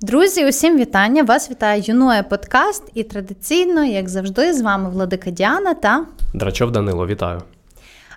Друзі, усім вітання! Вас вітає Юноя Подкаст, і традиційно, як завжди, з вами Владика Діана та Драчов Данило, вітаю.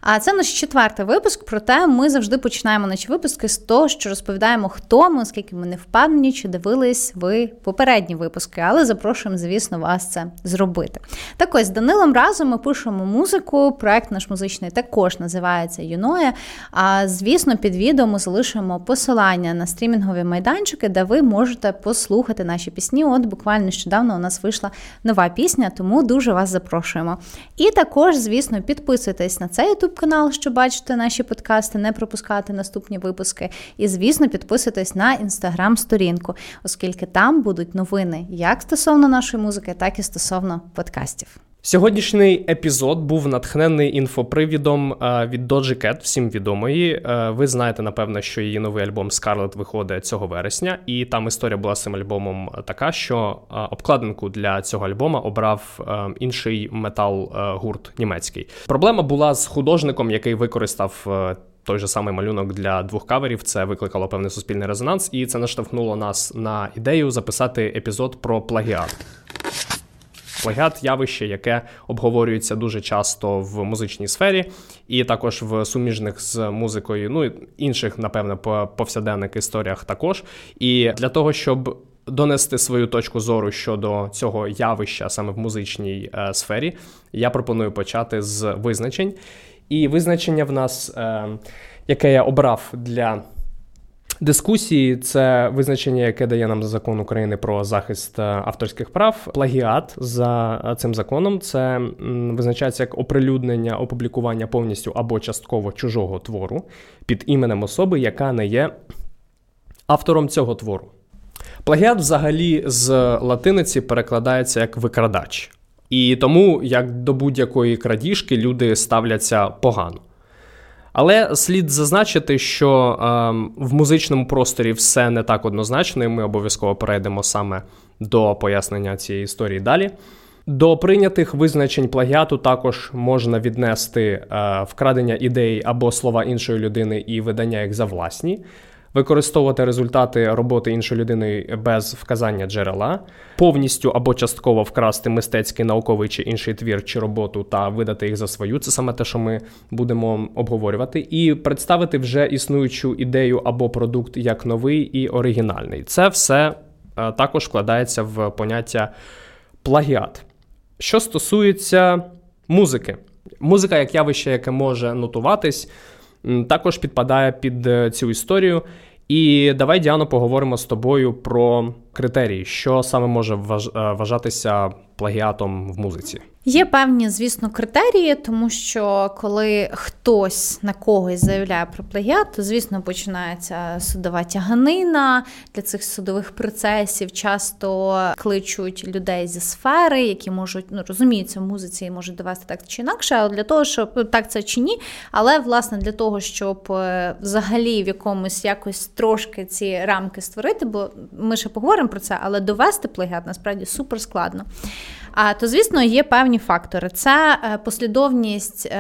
А це наш четвертий випуск. Проте ми завжди починаємо наші випуски з того, що розповідаємо, хто ми, оскільки ми не впевнені, чи дивились ви попередні випуски, але запрошуємо, звісно, вас це зробити. Так ось з Данилом разом ми пишемо музику. Проект наш музичний також називається Юноя. А звісно, під відео ми залишимо посилання на стрімінгові майданчики, де ви можете послухати наші пісні. От буквально нещодавно у нас вийшла нова пісня, тому дуже вас запрошуємо. І також, звісно, підписуйтесь на цей YouTube канал, щоб бачити наші подкасти, не пропускати наступні випуски. І, звісно, підписуйтесь на інстаграм-сторінку, оскільки там будуть новини як стосовно нашої музики, так і стосовно подкастів. Сьогоднішній епізод був натхнений інфопривідом е, від Doja Cat, всім відомої. Е, ви знаєте, напевно, що її новий альбом Scarlet виходить цього вересня, і там історія була з цим альбомом така, що е, обкладинку для цього альбома обрав інший метал-гурт німецький. Проблема була з художником, який використав. Той же самий малюнок для двох каверів це викликало певний суспільний резонанс, і це наштовхнуло нас на ідею записати епізод про плагіат. Плагіат явище, яке обговорюється дуже часто в музичній сфері, і також в суміжних з музикою, ну інших, напевно, повсяденних історіях також. І для того, щоб донести свою точку зору щодо цього явища саме в музичній е, сфері, я пропоную почати з визначень. І визначення в нас, е, яке я обрав для дискусії це визначення, яке дає нам закон України про захист е, авторських прав. Плагіат за е, цим законом це визначається як оприлюднення, опублікування повністю або частково чужого твору під іменем особи, яка не є автором цього твору. Плагіат взагалі з латиниці перекладається як викрадач. І тому, як до будь-якої крадіжки, люди ставляться погано. Але слід зазначити, що е, в музичному просторі все не так однозначно, і ми обов'язково перейдемо саме до пояснення цієї історії далі. До прийнятих визначень плагіату також можна віднести е, вкрадення ідей або слова іншої людини і видання їх за власні використовувати результати роботи іншої людини без вказання джерела, повністю або частково вкрасти мистецький науковий чи інший твір чи роботу та видати їх за свою. Це саме те, що ми будемо обговорювати, і представити вже існуючу ідею або продукт як новий і оригінальний. Це все е, також вкладається в поняття плагіат. Що стосується музики, музика як явище, яке може нотуватись також підпадає під е, цю історію. І давай, Діано, поговоримо з тобою про критерії, що саме може е, вважатися плагіатом в музиці. Є певні, звісно, критерії, тому що коли хтось на когось заявляє про плагіат, то звісно починається судова тяганина для цих судових процесів. Часто кличуть людей зі сфери, які можуть ну розуміються в музиці і можуть довести так чи інакше, але для того, щоб ну, так це чи ні. Але власне для того, щоб е, взагалі в якомусь якось трошки ці рамки створити, бо ми ще поговоримо про це, але довести плагіат насправді супер складно. То, звісно, є певні фактори. Це е, послідовність.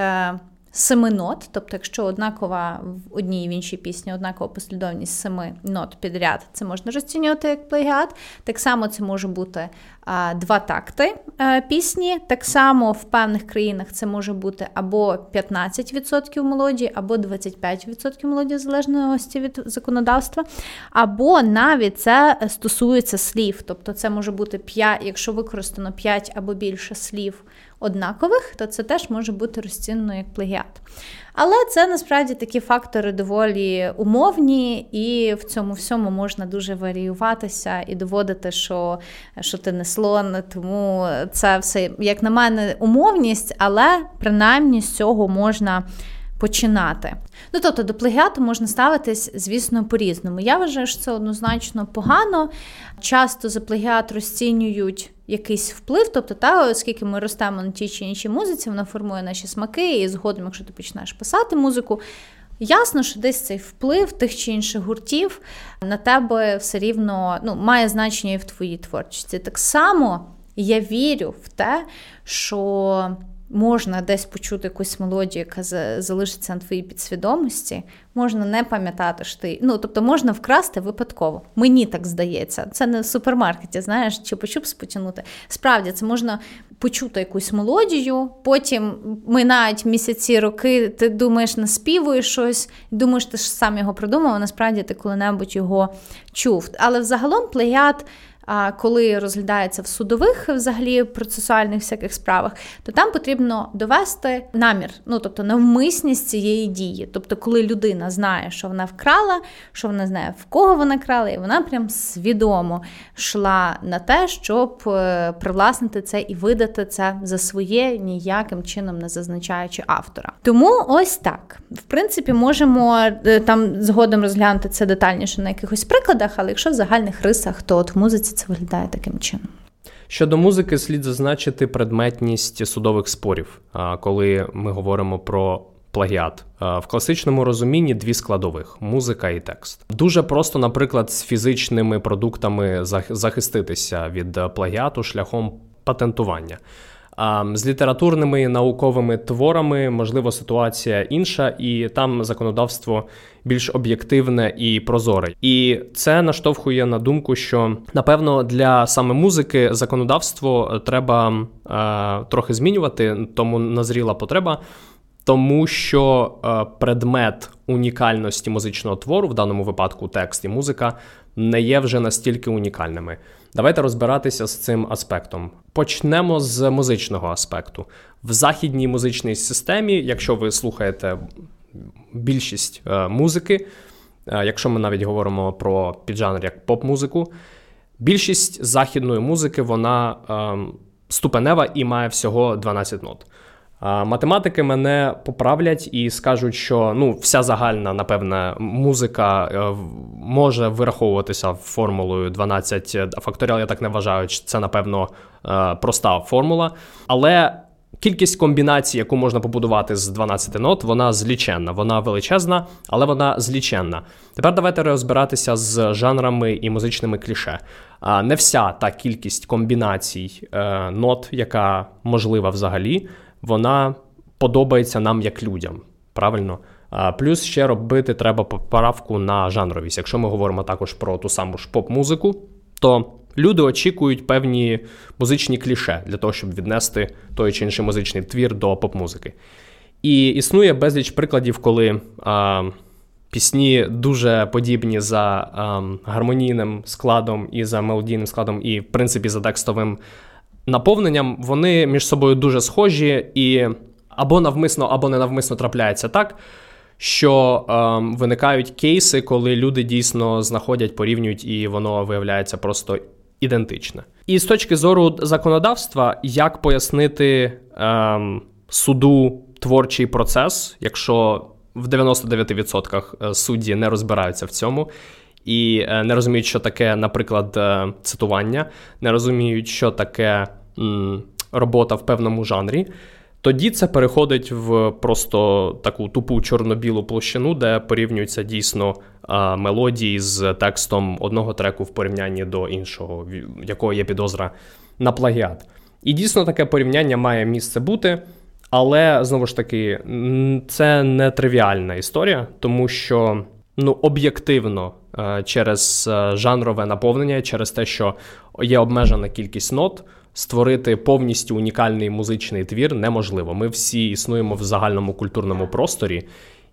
Семи нот, тобто, якщо однакова в одній і в іншій пісні однакова послідовність семи нот підряд, це можна розцінювати як плагіат. Так само це може бути а, два такти а, е, пісні. Так само в певних країнах це може бути або 15% мелодії, або 25% мелодії, в залежності від законодавства, або навіть це стосується слів. Тобто це може бути 5, якщо використано 5 або більше слів однакових, то це теж може бути розцінено як плагіат. Але це насправді такі фактори доволі умовні, і в цьому всьому можна дуже варіюватися і доводити, що що ти не слон. Тому це все, як на мене, умовність, але принаймні з цього можна починати. Ну тобто до плагіату можна ставитись, звісно, по-різному. Я вважаю, що це однозначно погано. Часто за плагіат розцінюють якийсь вплив, тобто, та, оскільки ми ростемо на тій чи іншій музиці, вона формує наші смаки, і згодом, якщо ти починаєш писати музику. Ясно, що десь цей вплив тих чи інших гуртів на тебе все рівно ну, має значення і в твоїй творчості. Так само я вірю в те, що можна десь почути якусь мелодію, яка залишиться на твоїй підсвідомості, можна не пам'ятати що ти. Ну, тобто можна вкрасти випадково. Мені так здається. Це не в супермаркеті, знаєш, чи почуп потягнути. Справді, це можна почути якусь мелодію, потім минають місяці, роки, ти думаєш, наспівуєш щось, думаєш, ти ж сам його придумав, а насправді ти коли-небудь його чув. Але взагалом плеяд коли розглядається в судових взагалі процесуальних всяких справах, то там потрібно довести намір, ну тобто навмисність цієї дії. Тобто, коли людина знає, що вона вкрала, що вона знає, в кого вона крала, і вона прям свідомо йшла на те, щоб е, привласнити це і видати це за своє, ніяким чином не зазначаючи автора. Тому ось так. В принципі, можемо е, там згодом розглянути це детальніше на якихось прикладах, але якщо в загальних рисах, то от в музиці це виглядає таким чином. Щодо музики, слід зазначити предметність судових спорів, коли ми говоримо про плагіат. В класичному розумінні дві складових музика і текст. Дуже просто, наприклад, з фізичними продуктами захиститися від плагіату шляхом патентування. З літературними науковими творами можливо ситуація інша, і там законодавство більш об'єктивне і прозоре. І це наштовхує на думку, що напевно для саме музики законодавство треба е, трохи змінювати, тому назріла потреба. Тому що е, предмет унікальності музичного твору, в даному випадку текст і музика, не є вже настільки унікальними. Давайте розбиратися з цим аспектом. Почнемо з музичного аспекту. В західній музичній системі, якщо ви слухаєте більшість е, музики, е, якщо ми навіть говоримо про піджанр як поп-музику, більшість західної музики вона е, ступенева і має всього 12 нот. Математики мене поправлять і скажуть, що ну, вся загальна, напевне, музика е, може вираховуватися формулою 12 факторіал, я так не вважаю, це, напевно, е, проста формула. Але кількість комбінацій, яку можна побудувати з 12 нот, вона зліченна. Вона величезна, але вона зліченна. Тепер давайте розбиратися з жанрами і музичними кліше. Не вся та кількість комбінацій е, нот, яка можлива взагалі вона подобається нам як людям. Правильно? Плюс ще робити треба поправку на жанровість. Якщо ми говоримо також про ту саму ж поп-музику, то люди очікують певні музичні кліше для того, щоб віднести той чи інший музичний твір до поп-музики. І існує безліч прикладів, коли а, пісні дуже подібні за а, гармонійним складом і за мелодійним складом, і, в принципі, за текстовим наповненням, вони між собою дуже схожі і або навмисно, або ненавмисно трапляється так. Що е, виникають кейси, коли люди дійсно знаходять, порівнюють, і воно виявляється просто ідентичне. І з точки зору законодавства, як пояснити е, суду творчий процес, якщо в 99% е, судді не розбираються в цьому, і е, не розуміють, що таке, наприклад, е, цитування, не розуміють, що таке робота в певному жанрі. Тоді це переходить в просто таку тупу чорно-білу площину, де порівнюються дійсно а, мелодії з текстом одного треку в порівнянні до іншого, якого є підозра на плагіат. І дійсно таке порівняння має місце бути, але знову ж таки, це не тривіальна історія, тому що ну, об'єктивно Е, через е, жанрове наповнення, через те, що є обмежена кількість нот. Створити повністю унікальний музичний твір неможливо. Ми всі існуємо в загальному культурному просторі,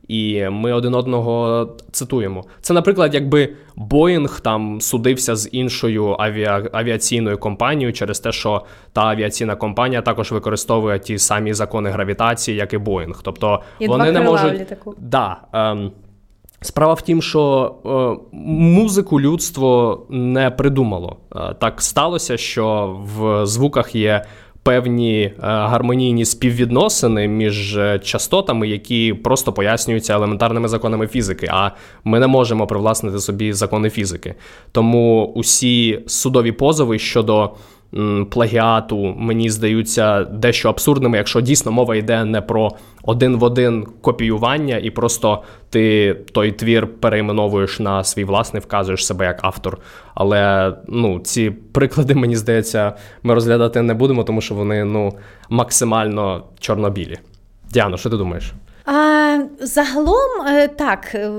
і ми один одного цитуємо. Це, наприклад, якби Боїнг там судився з іншою авіа... авіаційною компанією через те, що та авіаційна компанія також використовує ті самі закони гравітації, як і Боїнг. Тобто і вони два не можуть літаку. Да, ем... Справа в тім, що е, музику людство не придумало. Е, так сталося, що в звуках є певні е, гармонійні співвідносини між е, частотами, які просто пояснюються елементарними законами фізики. А ми не можемо привласнити собі закони фізики. Тому усі судові позови щодо плагіату мені здаються дещо абсурдними, якщо дійсно мова йде не про один в один копіювання, і просто ти той твір перейменовуєш на свій власний, вказуєш себе як автор. Але ну, ці приклади, мені здається, ми розглядати не будемо, тому що вони ну, максимально чорнобілі. Діано, що ти думаєш? Загалом, е, так, е,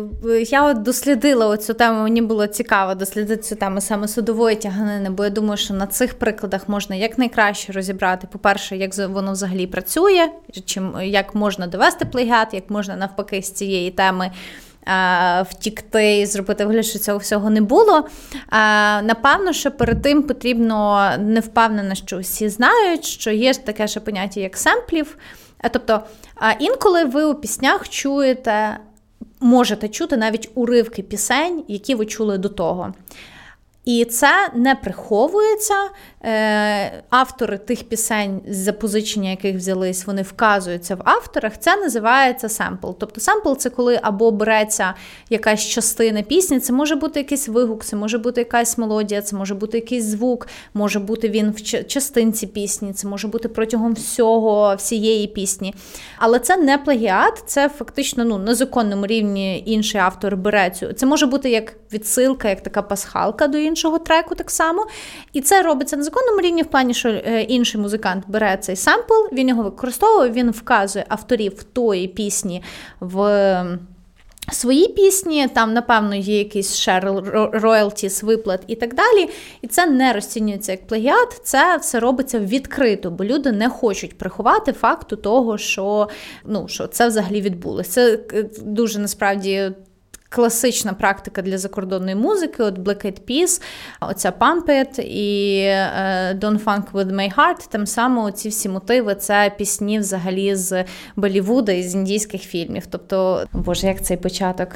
я от дослідила цю тему, мені було цікаво дослідити цю тему саме судової тяганини, бо я думаю, що на цих прикладах можна якнайкраще розібрати, по-перше, як воно взагалі працює, чим як можна довести плагіат, як можна навпаки з цієї теми. Втікти і зробити вигляд, що цього всього не було. Напевно, що перед тим потрібно не впевнена, що всі знають, що є таке ще поняття, як семплів. Тобто, інколи ви у піснях чуєте, можете чути навіть уривки пісень, які ви чули до того. І це не приховується. Е, автори тих пісень, з запозичення яких взялись, вони вказуються в авторах. Це називається семпл. Тобто семпл це коли або береться якась частина пісні, це може бути якийсь вигук, це може бути якась мелодія, це може бути якийсь звук, може бути він в частинці пісні, це може бути протягом всього всієї пісні. Але це не плагіат, це фактично ну, на законному рівні інший автор бере цю. Це може бути як відсилка, як така пасхалка до іншого треку, так само. І це робиться на законному рівні в плані, що е, інший музикант бере цей сампл, він його використовує, він вказує авторів тої пісні в. Свої пісні, там, напевно, є якийсь шер роялтіс, виплат і так далі. І це не розцінюється як плагіат, це все робиться відкрито, бо люди не хочуть приховати факту того, що ну, що це взагалі відбулося. Це е, дуже насправді класична практика для закордонної музики, от Black Eyed Peas, оця Pump It і uh, Don't Funk With My Heart, там саме ці всі мотиви це пісні взагалі з Болівуда і з індійських фільмів. Тобто, боже, як цей початок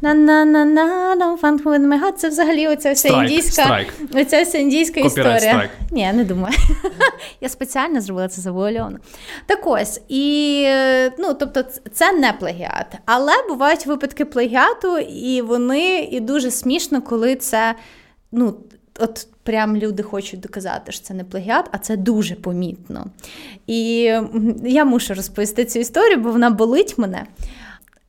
на на на на no fun with my heart. Це взагалі оця вся strike, індійська strike. оця вся індійська історія. Strike. Ні, я не думаю. я спеціально зробила це завуальовано. Так ось, і ну, тобто, це не плагіат. Але бувають випадки плагіату, і вони і дуже смішно, коли це. ну, От прям люди хочуть доказати, що це не плагіат, а це дуже помітно. І я мушу розповісти цю історію, бо вона болить мене.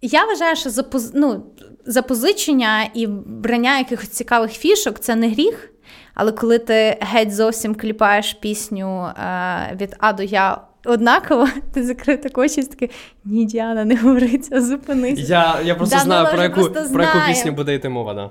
Я вважаю, що запоз... ну, запозичення і брання якихось цікавих фішок це не гріх. Але коли ти геть зовсім кліпаєш пісню е, від А до Я однаково, ти закрив так очі і такий, ні, Діана, не говориться, зупинись. Я я просто да, знаю, про яку про яку пісню буде йти мова. Да.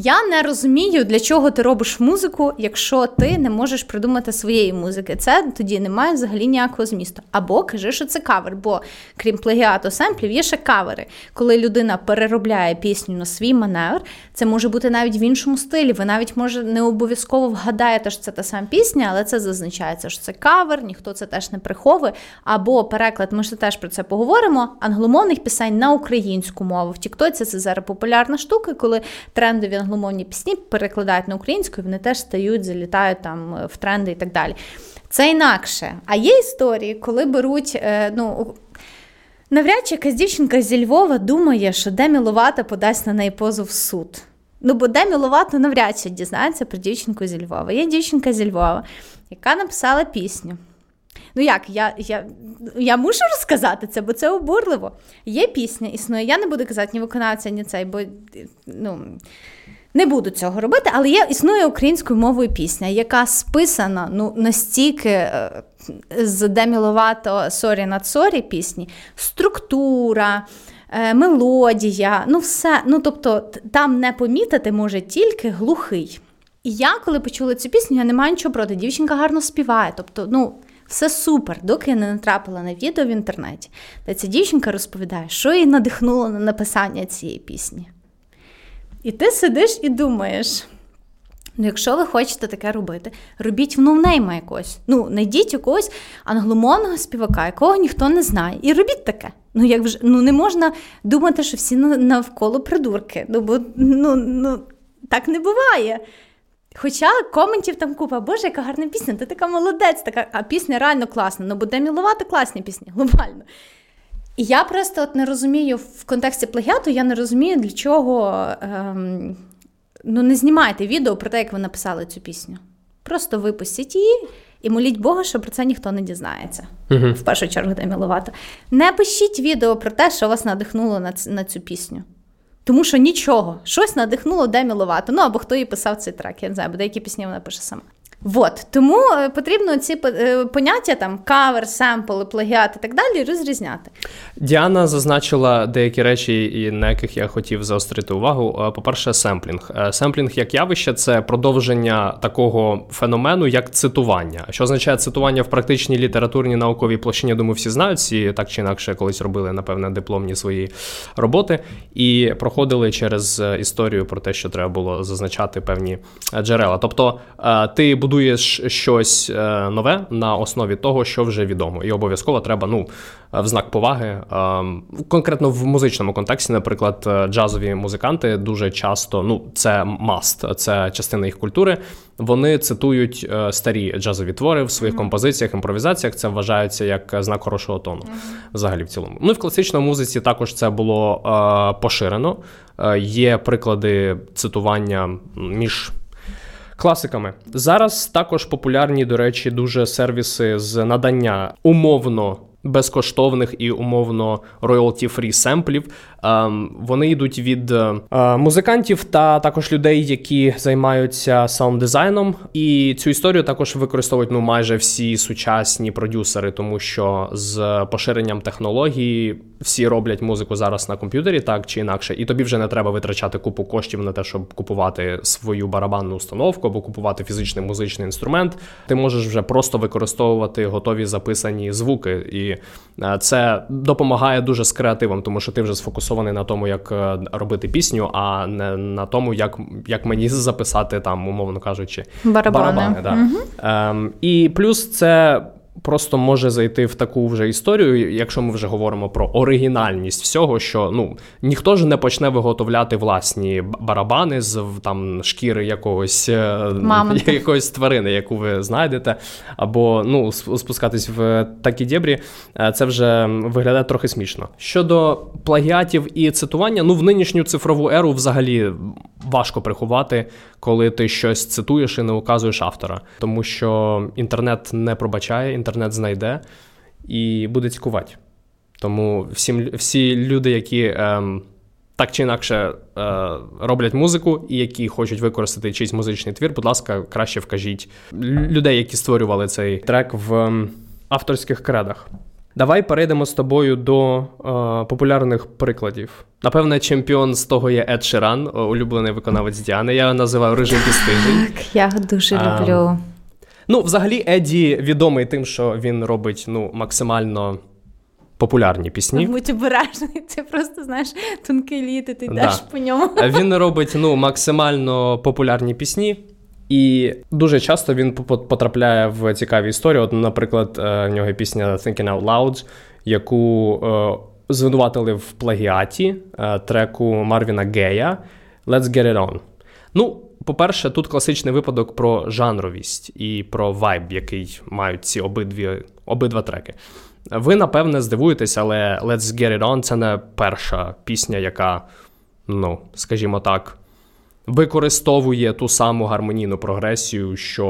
Я не розумію, для чого ти робиш музику, якщо ти не можеш придумати своєї музики. Це тоді немає взагалі ніякого змісту. Або кажи, що це кавер, бо крім плагіату семплів, є ще кавери. Коли людина переробляє пісню на свій маневр, це може бути навіть в іншому стилі. Ви навіть може не обов'язково вгадаєте, що це та сама пісня, але це зазначається, що це кавер, ніхто це теж не приховує. Або переклад, ми ж теж про це поговоримо. Англомовних пісень на українську мову. В Тіктоці це зараз популярна штука, коли трендові англомовні пісні перекладають на українську, і вони теж стають, залітають там е, в тренди і так далі. Це інакше. А є історії, коли беруть. Е, ну, Навряд чи якась дівчинка зі Львова думає, що Демі Ловата подасть на неї позов в суд. Ну, бо Демі Ловата навряд чи дізнається про дівчинку зі Львова. Є дівчинка зі Львова, яка написала пісню. Ну як, я я, я мушу розказати це, бо це обурливо. Є пісня, існує. Я не буду казати ні виконавця, ні цей, бо ну, не буду цього робити, але є існує українською мовою пісня, яка списана ну, настільки е, з Demi Lovato Sorry Not Sorry пісні, структура. Е, мелодія, ну все. Ну тобто там не помітити може тільки глухий. І я, коли почула цю пісню, я не маю нічого проти. Дівчинка гарно співає. Тобто, ну все супер, доки я не натрапила на відео в інтернеті, де ця дівчинка розповідає, що її надихнуло на написання цієї пісні. І ти сидиш і думаєш. Ну, якщо ви хочете таке робити, робіть в ноунейма якогось. Ну, знайдіть якогось англомовного співака, якого ніхто не знає, і робіть таке. Ну, як вже ну не можна думати, що всі навколо придурки. Ну, бо ну, ну, так не буває. Хоча коментів там купа, боже, яка гарна пісня, ти така молодець, така, а пісня реально класна. Ну, буде мілувати класні пісні, глобально. І я просто от не розумію в контексті плагіату, я не розумію, для чого ем, ну, не знімайте відео про те, як ви написали цю пісню. Просто випустіть її. І моліть Бога, що про це ніхто не дізнається. Uh-huh. В першу чергу Демі Ловато. Не пишіть відео про те, що вас надихнуло на ц- на цю пісню. Тому що нічого, щось надихнуло Демі Ловато. Ну або хто їй писав цей трек, я не знаю, бо деякі пісні вона пише сама. Вот. Тому е, потрібно ці е, поняття там кавер, семпли, плагіат і так далі розрізняти. Діана зазначила деякі речі, на яких я хотів заострити увагу. Е, по-перше, семплінг. Семплінг як явище це продовження такого феномену, як цитування. Що означає цитування в практичній літературній науковій площині, думаю, всі знають, всі так чи інакше колись робили, напевне, дипломні свої роботи і проходили через історію про те, що треба було зазначати певні джерела. Тобто ти будуєш щось е, нове на основі того, що вже відомо, і обов'язково треба ну в знак поваги. Конкретно в музичному контексті, наприклад, е, джазові музиканти дуже часто, ну це маст, це частина їх культури. Вони цитують е, старі джазові твори в своїх mm-hmm. композиціях, імпровізаціях. Це вважається як знак хорошого тону, mm-hmm. взагалі в цілому. Ну і в класичному музиці також це було поширено. Є приклади цитування між класиками. Зараз також популярні, до речі, дуже сервіси з надання умовно. Безкоштовних і умовно royalty-free семплів. Ем, вони йдуть від е, музикантів та також людей, які займаються саунд-дизайном. І цю історію також використовують ну майже всі сучасні продюсери, тому що з поширенням технології всі роблять музику зараз на комп'ютері, так чи інакше, і тобі вже не треба витрачати купу коштів на те, щоб купувати свою барабанну установку або купувати фізичний музичний інструмент. Ти можеш вже просто використовувати готові записані звуки, і е, це допомагає дуже з креативом, тому що ти вже сфокусований на тому, як е, робити пісню, а не на тому, як як мені записати там, умовно кажучи, барабани. барабани да. Угу. Ем, І плюс це просто може зайти в таку вже історію, якщо ми вже говоримо про оригінальність всього, що ну ніхто ж не почне виготовляти власні барабани з там шкіри якогось е, якоїсь тварини, яку ви знайдете, або ну спускатись в такі дєбрі, е, це вже виглядає трохи смішно. Щодо плагіатів і цитування, ну в нинішню цифрову еру взагалі важко приховати, коли ти щось цитуєш і не указуєш автора, тому що інтернет не пробачає, інтернет знайде і буде цікувати. Тому всім всі люди, які ем, так чи інакше е, роблять музику і які хочуть використати чийсь музичний твір, будь ласка, краще вкажіть людей, які створювали цей трек в ем, авторських кредах. Давай перейдемо з тобою до е, популярних прикладів. Напевне, чемпіон з того є Ед Ширан, улюблений виконавець Діани. Я його називаю режим підстижень. Так, я дуже люблю. Ну, взагалі, Еді відомий тим, що він робить ну, максимально. Популярні пісні. Будь обережний, це просто знаєш тонкий літ, і ти йдеш да. по ньому. Він робить ну, максимально популярні пісні. І дуже часто він потрапляє в цікаві історії. От, наприклад, е, в нього пісня Thinking Out Loud, яку е, звинуватили в плагіаті е, треку Марвіна Гея Let's Get It On. Ну, по-перше, тут класичний випадок про жанровість і про вайб, який мають ці обидві, обидва треки. Ви, напевне, здивуєтесь, але Let's Get It On це не перша пісня, яка, ну, скажімо так використовує ту саму гармонійну прогресію, що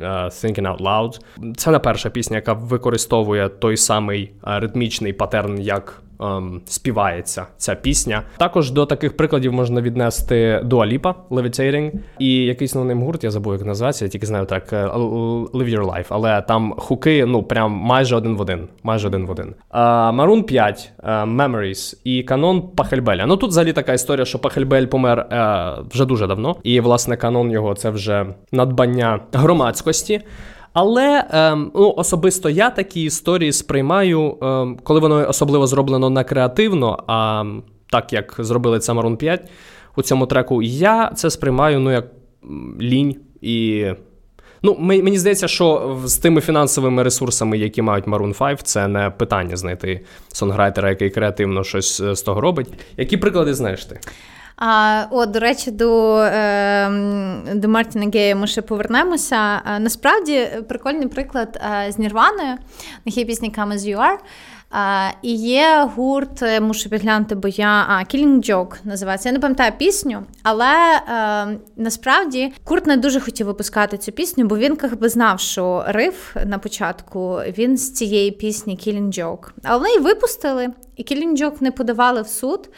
uh, Thinking Out Loud. Це не перша пісня, яка використовує той самий uh, ритмічний паттерн, як ем, співається ця пісня. Також до таких прикладів можна віднести Dua Lipa, Levitating, і якийсь новий гурт, я забув, як називається, я тільки знаю так е, Live Your Life, але там хуки ну прям майже один в один. Майже один в один. Maroon 5, Memories і канон Пахельбеля. Ну тут взагалі така історія, що Пахельбель помер е, вже дуже давно, і власне канон його це вже надбання громадськості. Але ем, ну, особисто я такі історії сприймаю, ем, коли воно особливо зроблено не креативно, а так як зробили це Maroon 5 у цьому треку, я це сприймаю ну, як лінь. І ну, мені здається, що з тими фінансовими ресурсами, які мають Maroon 5, це не питання знайти сонграйтера, який креативно щось е, з того робить. Які приклади знаєш ти? А, О, до речі, до е, до Мартіна Гея ми ще повернемося. А, насправді прикольний приклад а, з Нірваною. На є пісня Come As You Are. А, І є гурт, е, мушу підглянути, бо я а, Killing Joke називається. Я не пам'ятаю пісню, але е, насправді Курт не дуже хотів випускати цю пісню, бо він би знав, що риф на початку він з цієї пісні Killing Joke. Але вони її випустили, і Killing Joke не подавали в суд.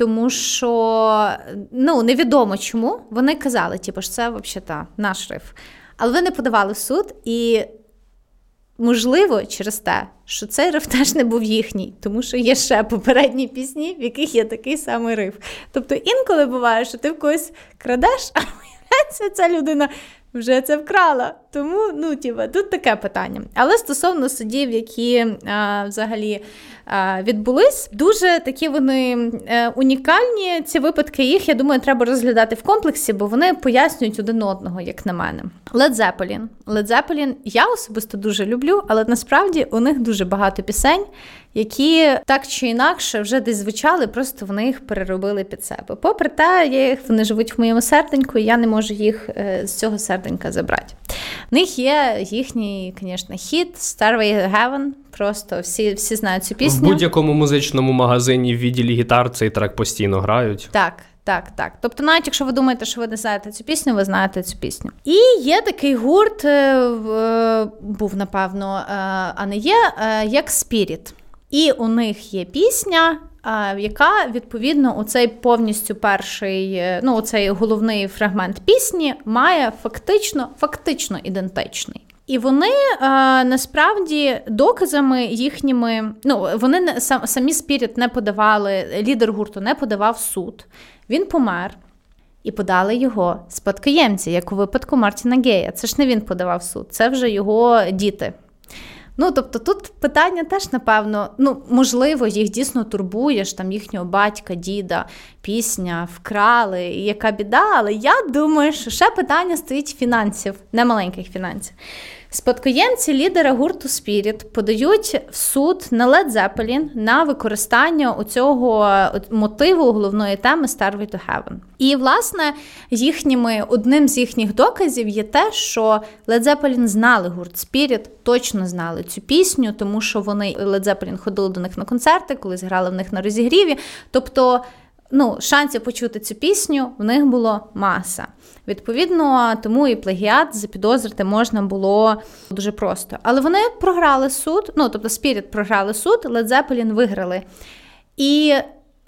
Тому що ну невідомо чому вони казали, типу, що це взагалі наш риф. Але вони подавали в суд, і можливо, через те, що цей риф теж не був їхній, тому що є ще попередні пісні, в яких є такий самий риф. Тобто інколи буває, що ти в когось крадеш, а виявляється, ця людина вже це вкрала. Тому ну, тіба, тут таке питання. Але стосовно судів, які а, взагалі а, відбулись, дуже такі вони е, унікальні. Ці випадки їх, я думаю, треба розглядати в комплексі, бо вони пояснюють один одного, як на мене. Led Zeppelin. Led Zeppelin я особисто дуже люблю, але насправді у них дуже багато пісень які так чи інакше вже десь звучали, просто вони їх переробили під себе. Попри те, я їх вони живуть в моєму серденьку, і я не можу їх е, з цього серденька забрати. В них є їхній, звісно, хіт Starway Heaven. Просто всі всі знають цю пісню. В будь-якому музичному магазині в відділі гітар цей трек постійно грають. Так. Так, так. Тобто, навіть якщо ви думаєте, що ви не знаєте цю пісню, ви знаєте цю пісню. І є такий гурт, е, був, напевно, е, а не є, як Spirit. І у них є пісня, яка відповідно у цей повністю перший, е, ну цей головний фрагмент пісні має фактично фактично ідентичний. І вони е, насправді доказами їхніми, ну вони не сам, самі Spirit не подавали, лідер гурту не подавав суд. Він помер і подали його спадкоємці, як у випадку Марвіна Гея. Це ж не він подавав суд, це вже його діти Ну, тобто, тут питання теж, напевно, ну, можливо, їх дійсно турбуєш, там їхнього батька, діда, пісня вкрали, і яка біда, але я думаю, що ще питання стоїть фінансів, не маленьких фінансів. Спадкоємці лідера гурту Spirit подають в суд на Led Zeppelin на використання у цього мотиву головної теми Starway to Heaven. І, власне, їхніми одним з їхніх доказів є те, що Led Zeppelin знали гурт Spirit, точно знали цю пісню, тому що вони Led Zeppelin ходили до них на концерти, коли зграли в них на розігріві. Тобто ну, шансів почути цю пісню в них було маса. Відповідно, тому і плагіат запідозрити можна було дуже просто. Але вони програли суд, ну тобто Spirit програли суд, Led Zeppelin виграли. І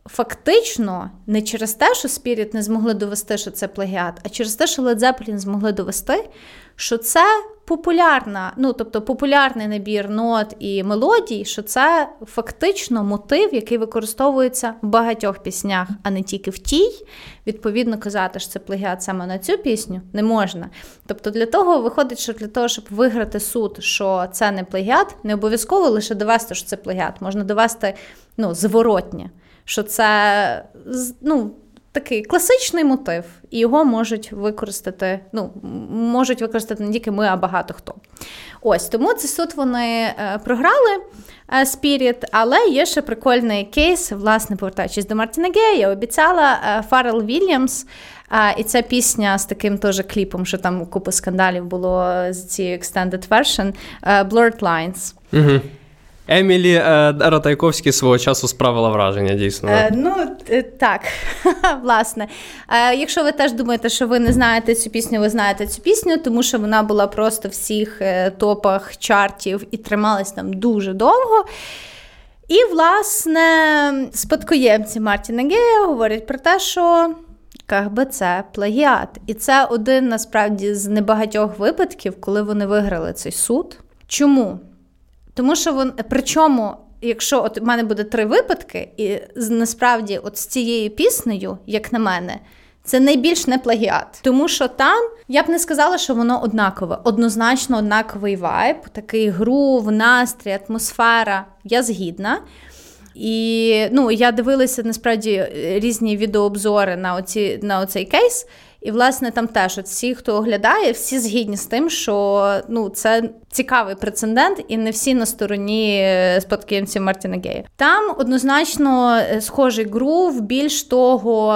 фактично не через те, що Spirit не змогли довести, що це плагіат, а через те, що Led Zeppelin змогли довести, що це популярна, ну тобто популярний набір нот і мелодій, що це фактично мотив, який використовується в багатьох піснях, а не тільки в тій. Відповідно, казати, що це плагіат саме на цю пісню не можна. Тобто, для того виходить, що для того, щоб виграти суд, що це не плагіат, не обов'язково лише довести, що це плагіат. Можна довести ну, зворотнє, що це ну, такий класичний мотив, і його можуть використати. Ну, можуть використати не тільки ми, а багато хто. Ось тому цей суд вони е, програли Spirit, але є ще прикольний кейс, власне, повертаючись до Мартіна Гея, я обіцяла е, Фаррел Вільямс. І ця пісня з таким теж кліпом, що там купа скандалів було з цією extended version, е, Blurred Lines. Угу. Емілі е, Ратайковський свого часу справила враження, дійсно. Е, ну, так, власне. Е, якщо ви теж думаєте, що ви не знаєте цю пісню, ви знаєте цю пісню, тому що вона була просто в всіх е, топах чартів і трималась там дуже довго. І, власне, спадкоємці Мартіна Гея говорять про те, що би це плагіат. І це один насправді з небагатьох випадків, коли вони виграли цей суд. Чому? Тому що вон, причому, якщо от у мене буде три випадки, і насправді, от з цією піснею, як на мене, це найбільш не плагіат. Тому що там я б не сказала, що воно однакове. Однозначно однаковий вайб, такий грув, настрій, атмосфера. Я згідна. І ну, я дивилася насправді різні відеообзори на оці, на оцей кейс. І, власне, там теж от всі, хто оглядає, всі згідні з тим, що ну, це цікавий прецедент, і не всі на стороні е, спадкоємців Мартіна Гея. Там однозначно е, схожий грув. Більш того,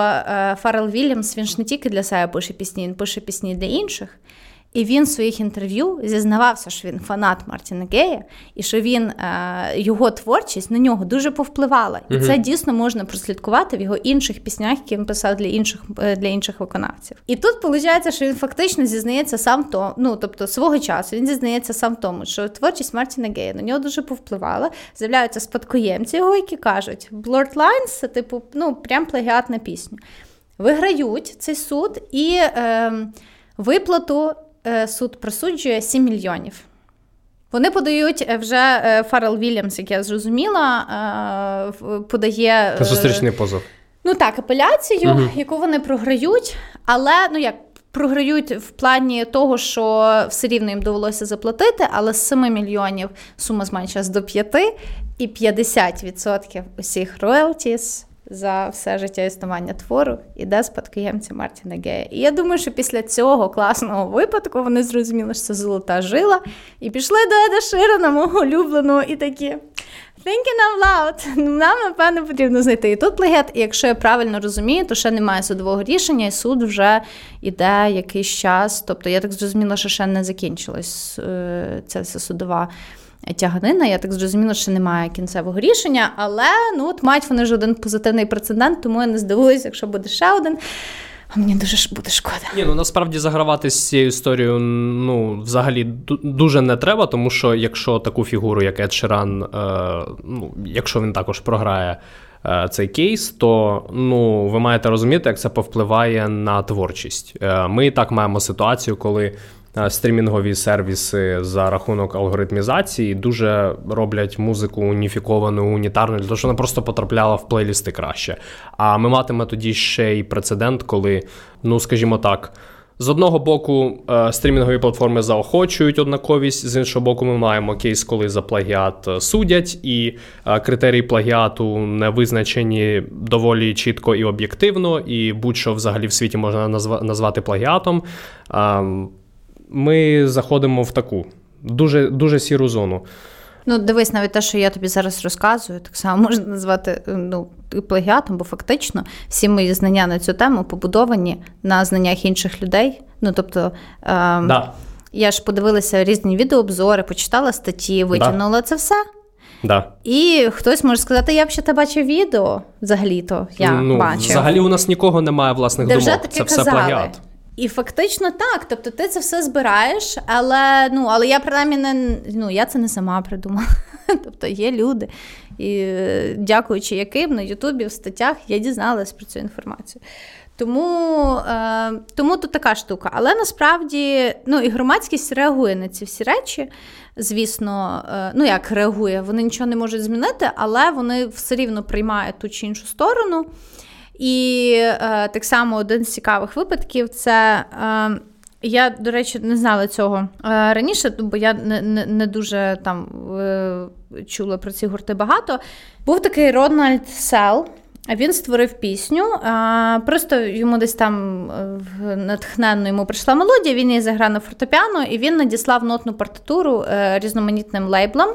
Фарел Фаррел Вільямс він ж не тільки для себе пише пісні, він пише пісні для інших. І він в своїх інтерв'ю зізнавався, що він фанат Мартіна Гея, і що він е, його творчість на нього дуже повпливала. І це дійсно можна прослідкувати в його інших піснях, які він писав для інших е, для інших виконавців. І тут виходить, що він фактично зізнається сам то, ну тобто свого часу він зізнається сам тому, що творчість Мартіна Гея на нього дуже повпливала. З'являються спадкоємці його, які кажуть, Blurred Lines – це типу, ну прям плагіат на пісню. Виграють цей суд і е, виплату. Е, суд присуджує 7 мільйонів. Вони подають е, вже е, Фаррел Вільямс, як я зрозуміла, подає зустрічний позов. Ну так, апеляцію, угу. яку вони програють, але ну як. Програють в плані того, що все рівно їм довелося заплатити, але з 7 мільйонів сума зменшилась до 5, і 50% усіх роялтіс за все життя існування твору іде спадкоємця Мартіна Гея. І я думаю, що після цього класного випадку вони зрозуміли, що це золота жила, і пішли до Еда Ширана, мого улюбленого, і такі. Thinking out loud. Нам, напевно, потрібно знайти і тут плагіат, і якщо я правильно розумію, то ще немає судового рішення, і суд вже йде якийсь час. Тобто, я так зрозуміла, що ще не закінчилась е, ця вся судова тяганина. Я так зрозуміла, що немає кінцевого рішення, але ну от мають вони ж один позитивний прецедент, тому я не здивуюся, якщо буде ще один. А мені дуже буде шкода. Ні, ну насправді загравати з цією історією ну, взагалі дуже не треба, тому що якщо таку фігуру, як Ед Ширан, е, ну, якщо він також програє е, цей кейс, то ну, ви маєте розуміти, як це повпливає на творчість. Е, ми і так маємо ситуацію, коли стрімінгові сервіси за рахунок алгоритмізації дуже роблять музику уніфіковану, унітарну, для того, щоб вона просто потрапляла в плейлісти краще. А ми матиме тоді ще й прецедент, коли, ну скажімо так. З одного боку, е, стрімінгові платформи заохочують однаковість, з іншого боку, ми маємо кейс, коли за плагіат е, судять, і критерії плагіату не визначені доволі чітко і об'єктивно, і будь-що взагалі в світі можна назвати плагіатом. Ми заходимо в таку дуже, дуже сіру зону. Ну, дивись, навіть те, що я тобі зараз розказую, так само можна назвати ну, плагіатом, бо фактично всі мої знання на цю тему побудовані на знаннях інших людей. Ну, тобто, ем, да. я ж подивилася різні відеообзори, почитала статті, витягнула да. це все. Да. І хтось може сказати, я б ще тебе бачив відео взагалі-то я ну, бачив. Взагалі у нас нікого немає власних Де думок. Це все плагіат. І фактично так. Тобто ти це все збираєш, але ну, але я принаймні не ну, я це не сама придумала. Тобто є люди, і дякуючи яким на Ютубі в статтях я дізналась про цю інформацію. Тому е, тому тут така штука. Але насправді ну, і громадськість реагує на ці всі речі. Звісно, е, ну як реагує, вони нічого не можуть змінити, але вони все рівно приймають ту чи іншу сторону. І е, так само один з цікавих випадків це. Е, я, до речі, не знала цього е, раніше, бо я не не, не дуже там е, чула про ці гурти багато. Був такий Рональд Сел. Він створив пісню, просто йому десь там е, натхненно йому прийшла мелодія, він її заграв на фортепіано, і він надіслав нотну партитуру е, різноманітним лейблам,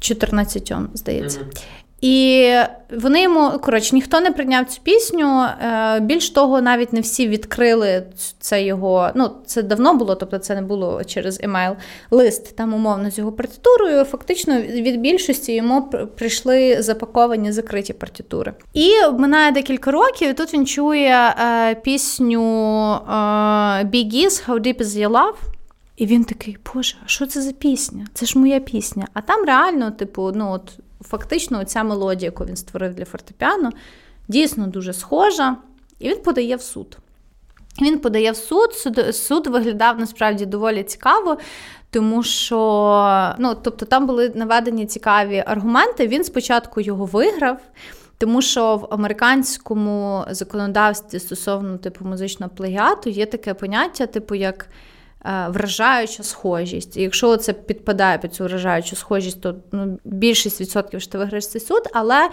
14, здається. Mm-hmm. І вони йому коротше, ніхто не прийняв цю пісню. Е, більш того, навіть не всі відкрили це його. Ну, це давно було, тобто це не було через емейл лист там умовно з його партитурою. Фактично від більшості йому прийшли запаковані закриті партитури. І минає декілька років. і Тут він чує е, пісню е, Big Is, How Deep Is Your Love? І він такий, Боже, а що це за пісня? Це ж моя пісня. А там реально, типу, ну от фактично ця мелодія, яку він створив для фортепіано, дійсно дуже схожа, і він подає в суд. Він подає в суд, суд, суд виглядав насправді доволі цікаво, тому що ну, тобто, там були наведені цікаві аргументи. Він спочатку його виграв, тому що в американському законодавстві стосовно типу музичного плагіату є таке поняття, типу як вражаюча схожість. І якщо це підпадає під цю вражаючу схожість, то ну, більшість відсотків що ти виграєш цей суд. Але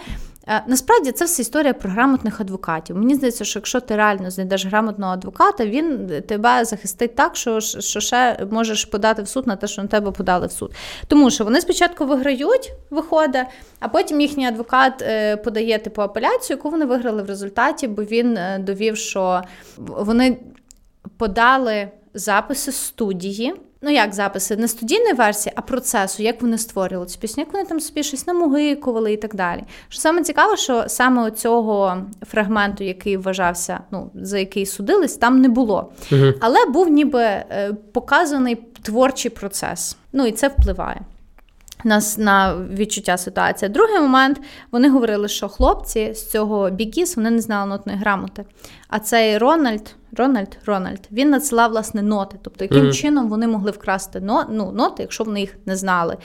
е, насправді це все історія про грамотних адвокатів. Мені здається, що якщо ти реально знайдеш грамотного адвоката, він тебе захистить так, що що ще можеш подати в суд на те, що на тебе подали в суд. Тому що вони спочатку виграють, виходить, а потім їхній адвокат е, подає типу апеляцію, яку вони виграли в результаті, бо він довів, що вони подали. Записи студії. Ну, як записи, не студійної версії, а процесу, як вони створювали цю пісню, як вони там собі щось намугикували і так далі. Що саме цікаво, що саме цього фрагменту, який вважався, ну, за який судились, там не було. Угу. Але був ніби е, показаний творчий процес. Ну і це впливає нас на відчуття ситуації. Другий момент вони говорили, що хлопці з цього бікіс вони не знали нотної грамоти. А цей Рональд, Рональд, Рональд, він надсилав власне ноти. Тобто, яким mm-hmm. чином вони могли вкрасти но, ну, ноти, якщо вони їх не знали.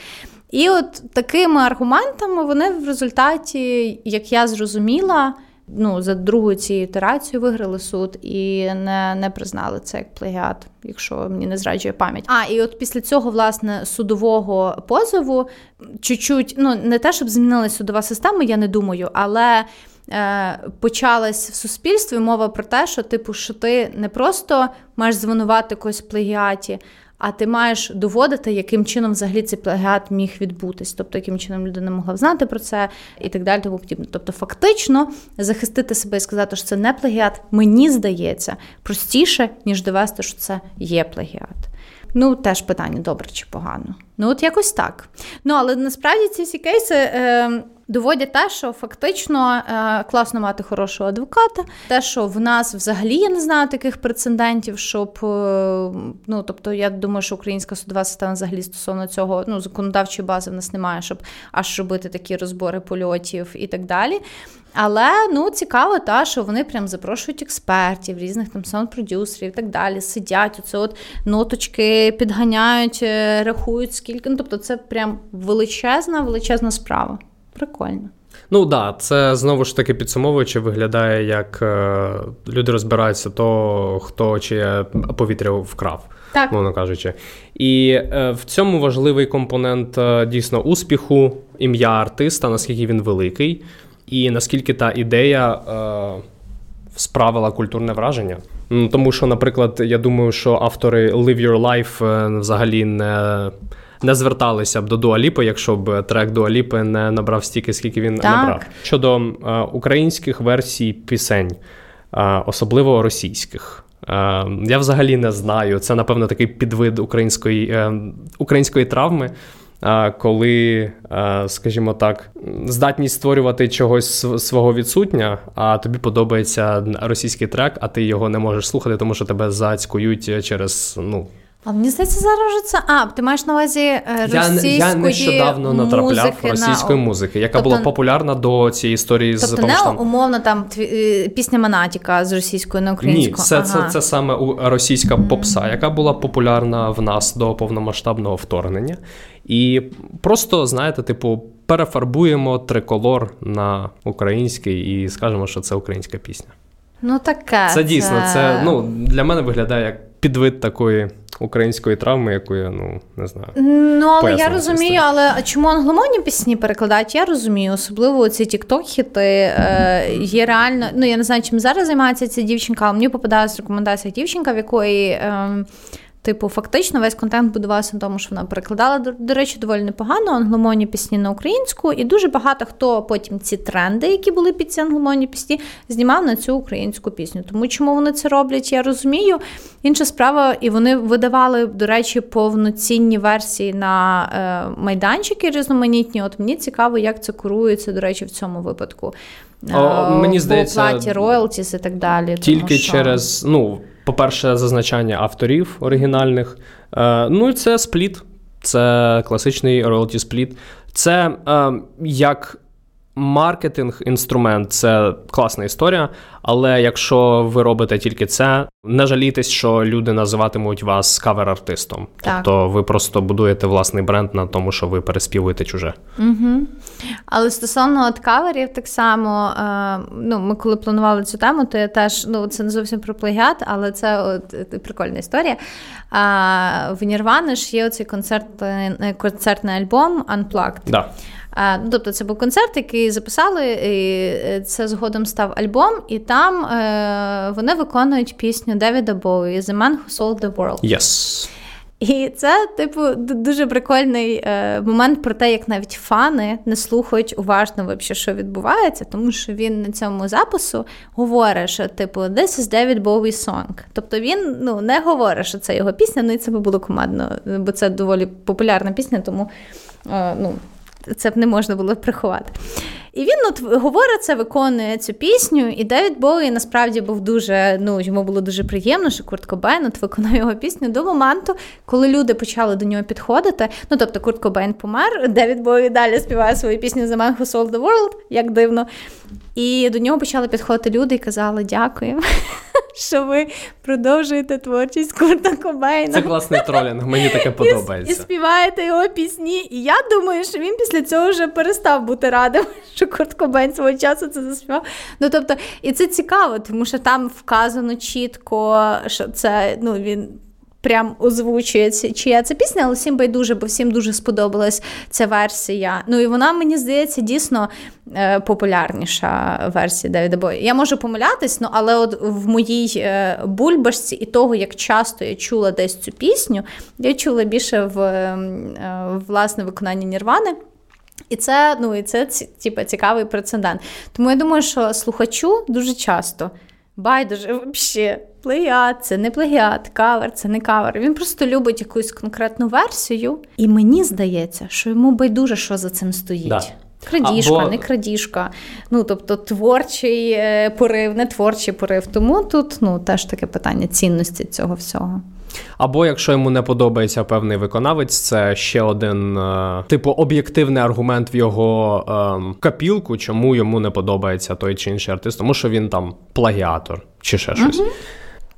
І от такими аргументами вони в результаті, як я зрозуміла, ну, за другою цією ітерацією виграли суд і не не признали це як плагіат, якщо мені не зраджує пам'ять. А і от після цього власне судового позову чуть-чуть, ну не те, щоб змінилася судова система, я не думаю, але. Е, почалась в суспільстві мова про те, що типу, що ти не просто маєш звинувати когось в плагіаті, а ти маєш доводити, яким чином взагалі цей плагіат міг відбутись, тобто яким чином людина могла знати про це і так далі. Тому подібне. Тобто, фактично захистити себе і сказати, що це не плагіат, мені здається, простіше, ніж довести, що це є плагіат. Ну, теж питання, добре чи погано. Ну, от якось так. Ну, але насправді ці всі кейси. Е, доводять те, що фактично е, класно мати хорошого адвоката, те, що в нас взагалі я не знаю таких прецедентів, щоб е, ну тобто, я думаю, що українська судова система взагалі стосовно цього ну законодавчої бази в нас немає, щоб аж робити такі розбори польотів і так далі. Але ну цікаво, та що вони прям запрошують експертів, різних там саунд-продюсерів і так далі. Сидять, оце от ноточки підганяють, е, рахують скільки. Ну тобто, це прям величезна, величезна справа. Прикольно. Ну так, да, це знову ж таки підсумовуючи, виглядає, як е, люди розбираються, то хто чи повітря вкрав, так. мовно кажучи. І е, в цьому важливий компонент е, дійсно успіху, ім'я артиста, наскільки він великий, і наскільки та ідея е, справила культурне враження. Тому що, наприклад, я думаю, що автори Live Your Life е, взагалі не не зверталися б до Дуаліпи, якщо б трек Дуаліпи не набрав стільки, скільки він так. набрав. Щодо е, українських версій пісень, е, особливо російських. Е, я взагалі не знаю. Це, напевно, такий підвид української української травми. Коли, скажімо так, здатність створювати чогось свого відсутня, а тобі подобається російський трек, а ти його не можеш слухати, тому що тебе зацькують через ну а мені здається, зараз вже це. А, ти маєш на увазі російської Я, я нещодавно натрапляв російської на... музики, яка тобто... була популярна до цієї історії тобто, з Тобто не умовно там е, пісня Монатіка з російської на українську. Ні, це ага. це, це саме російська mm. попса, яка була популярна в нас до повномасштабного вторгнення. І просто, знаєте, типу, перефарбуємо триколор на український і скажемо, що це українська пісня. Ну таке. Це дійсно, це ну, для мене виглядає як підвид такої української травми, яку я ну не знаю. Ну але я розумію, але чому англомовні пісні перекладають? Я розумію, особливо ці тікток-хіти е, є реально. Ну я не знаю, чим зараз займається ця дівчинка, але мені попадалася рекомендація дівчинка, в якої. Е, Типу, фактично, весь контент будувався на тому, що вона перекладала, до, речі, доволі непогано англомовні пісні на українську, і дуже багато хто потім ці тренди, які були під ці англомовні пісні, знімав на цю українську пісню. Тому чому вони це роблять, я розумію. Інша справа, і вони видавали, до речі, повноцінні версії на е, майданчики різноманітні. От мені цікаво, як це курується, до речі, в цьому випадку. О, е, мені здається, платі роялтіс і так далі. Тільки тому, що... через ну по-перше, зазначання авторів оригінальних. Е, ну і це спліт, це класичний роялті спліт. Це е, як маркетинг, інструмент це класна історія. Але якщо ви робите тільки це, не жалійтесь, що люди називатимуть вас кавер-артистом. Так. Тобто ви просто будуєте власний бренд на тому, що ви переспівуєте чуже. Угу. Але стосовно от каверів, так само е, ну, ми коли планували цю тему, то я теж ну це не зовсім про плагіат, але це от, е, прикольна історія. А в Нірвани ж є оцей концерт, е, концертний альбом Unplugged. Да. Ну, Тобто це був концерт, який записали, і це згодом став альбом, і там е, вони виконують пісню Девіда Боуї «The Man Who Sold the World». Yes. І це, типу, дуже прикольний е, момент про те, як навіть фани не слухають уважно, вообще, що відбувається, тому що він на цьому запису говорить, що типу this is David Bowie song. Тобто він ну, не говорить, що це його пісня, ну і це би було командно, бо це доволі популярна пісня, тому е, ну, це б не можна було приховати. І він от говорить це, виконує цю пісню. І Девід Боуї насправді був дуже, ну йому було дуже приємно, що Курт Кобейн от виконав його пісню до моменту, коли люди почали до нього підходити. Ну тобто Курт Кобейн помер, Девід Боуї далі співає свою пісню The Man Who Sold the World, як дивно. І до нього почали підходити люди і казали дякую що ви продовжуєте творчість Курта Кобейна. Це класний тролінг, мені таке подобається. І, і співаєте його пісні. І я думаю, що він після цього вже перестав бути радим, що Курт Кобейн свого часу це заспівав. Ну тобто, і це цікаво, тому що там вказано чітко, що це ну він прям озвучує чия це пісня, але всім байдуже, бо всім дуже сподобалась ця версія. Ну і вона, мені здається, дійсно е, популярніша версія Девіда Бої. Я можу помилятись, ну але от в моїй е, бульбашці і того, як часто я чула десь цю пісню, я чула більше в е, власне виконанні Нірвани. І це ну, і це типу, цікавий прецедент. Тому я думаю, що слухачу дуже часто байдуже взагалі, плагіат, це не плегіат, кавер, це не кавер. Він просто любить якусь конкретну версію, і мені здається, що йому байдуже, що за цим стоїть. Да. Крадіжка, Або... не крадіжка. Ну тобто творчий е, порив, не творчий порив. Тому тут ну теж таке питання цінності цього всього. Або якщо йому не подобається певний виконавець, це ще один е, типу об'єктивний аргумент в його е, капілку, чому йому не подобається той чи інший артист, тому що він там плагіатор чи ще щось. Угу.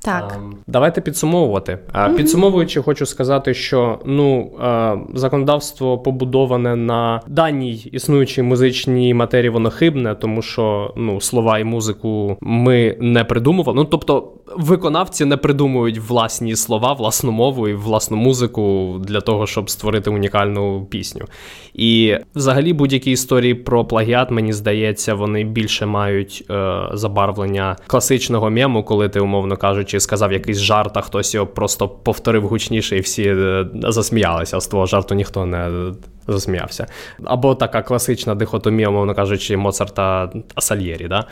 Так. Ем, давайте підсумовувати. Угу. Підсумовуючи, хочу сказати, що ну е, законодавство побудоване на даній існуючій музичній матерії, воно хибне, тому що ну слова і музику ми не придумували. Ну тобто, виконавці не придумують власні слова, власну мову і власну музику для того, щоб створити унікальну пісню. І взагалі будь-які історії про плагіат, мені здається, вони більше мають е, забарвлення класичного мему, коли ти, умовно кажучи, сказав якийсь жарт, а хтось його просто повторив гучніше, і всі е, засміялися. З того жарту ніхто не засміявся. Або така класична дихотомія, умовно кажучи, Моцарта Сальєрі. Да?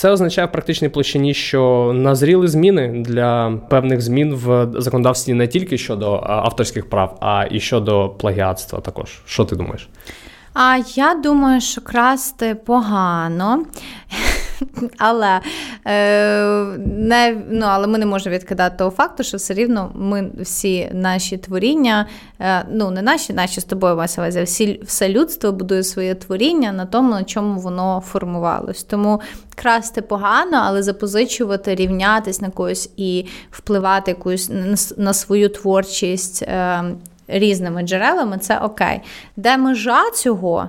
Це означає в практичній площині, що назріли зміни для певних змін в законодавстві не тільки щодо авторських прав, а і щодо плагіатства. Також що ти думаєш? А я думаю, що красти погано. Але е, не, ну, але ми не можемо відкидати того факту, що все рівно ми всі наші творіння, е, ну не наші, наші з тобою Вася, всі, все людство будує своє творіння на тому, на чому воно формувалось. Тому красти погано, але запозичувати, рівнятись на когось і впливати якусь на, свою творчість. Е, Різними джерелами це окей. Де межа цього?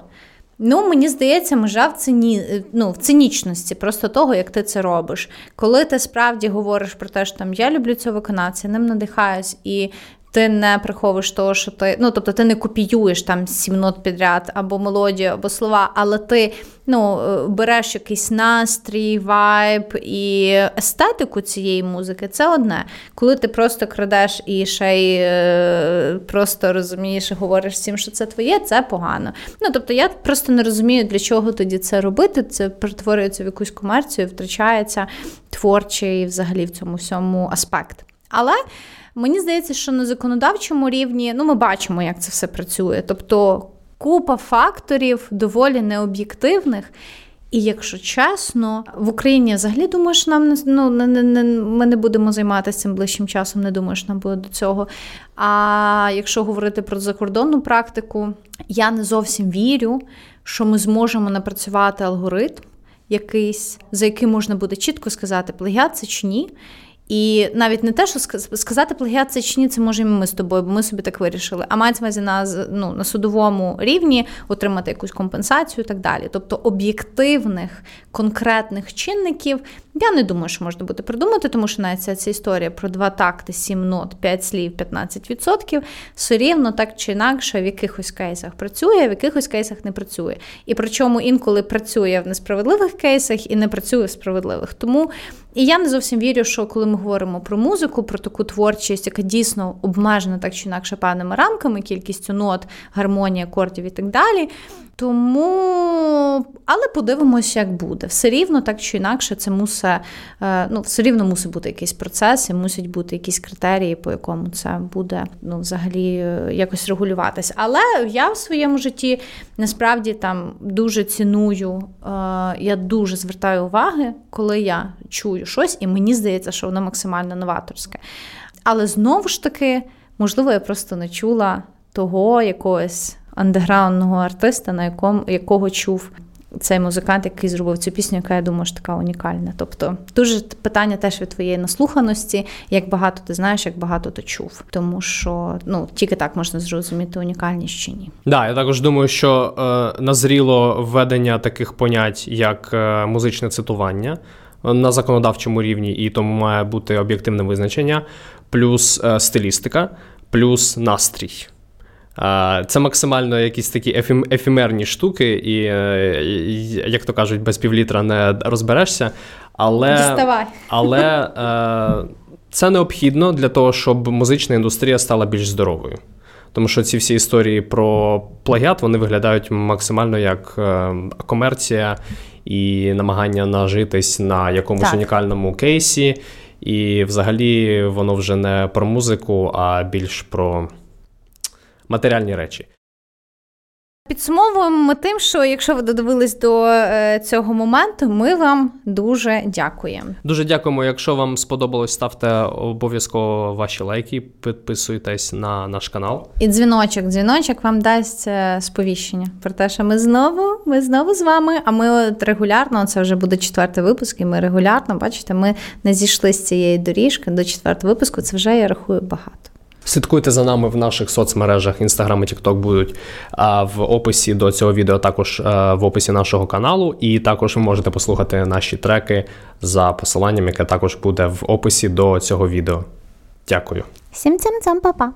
Ну, мені здається, межа в ціні, ну, в цинічності, просто того, як ти це робиш. Коли ти справді говориш про те, що там я люблю цього виконавця, ним надихаюсь, і ти не приховуєш того, що ти. Ну, тобто ти не копіюєш там сім нот підряд або мелодію, або слова, але ти ну, е, береш якийсь настрій, вайб і естетику цієї музики, це одне. Коли ти просто крадеш і ще й е, просто розумієш і говориш всім, що це твоє, це погано. Ну, тобто, я просто не розумію, для чого тоді це робити. Це перетворюється в якусь комерцію, втрачається творчий взагалі в цьому всьому аспект. Але. Мені здається, що на законодавчому рівні ну, ми бачимо, як це все працює. Тобто купа факторів доволі необ'єктивних. І якщо чесно, в Україні взагалі думаю, що нам ну, не, не, не, ми не будемо займатися цим ближчим часом, не думаю, що нам буде до цього. А якщо говорити про закордонну практику, я не зовсім вірю, що ми зможемо напрацювати алгоритм якийсь, за яким можна буде чітко сказати, плагіат це чи ні. І навіть не те, що сказати плагіат це чи ні, це можемо ми з тобою, бо ми собі так вирішили. А мається увазі на ну, на судовому рівні отримати якусь компенсацію і так далі. Тобто об'єктивних конкретних чинників Я не думаю, що можна буде придумати, тому що навіть ця, ця історія про два такти, сім нот, п'ять слів, 15%, все рівно так чи інакше в якихось кейсах працює, в якихось кейсах не працює. І причому інколи працює в несправедливих кейсах і не працює в справедливих. Тому і я не зовсім вірю, що коли ми говоримо про музику, про таку творчість, яка дійсно обмежена так чи інакше певними рамками, кількістю нот, гармонія, акордів і так далі. Тому, але подивимося, як буде. Все рівно, так чи інакше, це мусить, е, ну, все рівно мусить бути якийсь процес, і мусять бути якісь критерії, по якому це буде ну, взагалі е, якось регулюватися. Але я в своєму житті насправді там дуже ціную, е, я дуже звертаю уваги, коли я чую щось, і мені здається, що воно максимально новаторське. Але знову ж таки, можливо, я просто не чула того якогось андеграундного артиста, на якому якого чув цей музикант, який зробив цю пісню, яка я думаю, що така унікальна. Тобто, дуже питання теж від твоєї наслуханості, як багато ти знаєш, як багато ти чув. Тому що ну тільки так можна зрозуміти унікальність чи ні. Да, я також думаю, що е, назріло введення таких понять, як е, музичне цитування. На законодавчому рівні, і тому має бути об'єктивне визначення, плюс е, стилістика, плюс настрій. Це максимально якісь такі ефім, ефімерні штуки, і, як то кажуть, без півлітра не розберешся. Але але е, це необхідно для того, щоб музична індустрія стала більш здоровою. Тому що ці всі історії про плагіат вони виглядають максимально як е, комерція і намагання нажитись на якомусь так. унікальному кейсі. І взагалі воно вже не про музику, а більш про матеріальні речі. Підсумовуємо ми тим, що якщо ви додивились до е, цього моменту, ми вам дуже дякуємо. Дуже дякуємо. Якщо вам сподобалось, ставте обов'язково ваші лайки, підписуйтесь на наш канал. І дзвіночок, дзвіночок вам дасть е, сповіщення про те, що ми знову, ми знову з вами. А ми от регулярно, це вже буде четвертий випуск, і ми регулярно, бачите, ми не зійшли з цієї доріжки до четвертого випуску. Це вже я рахую багато. Слідкуйте за нами в наших соцмережах Instagram і TikTok будуть в описі до цього відео, також в описі нашого каналу. І також ви можете послухати наші треки за посиланням, яке також буде в описі до цього відео. Дякую. Всім цям цям па-па!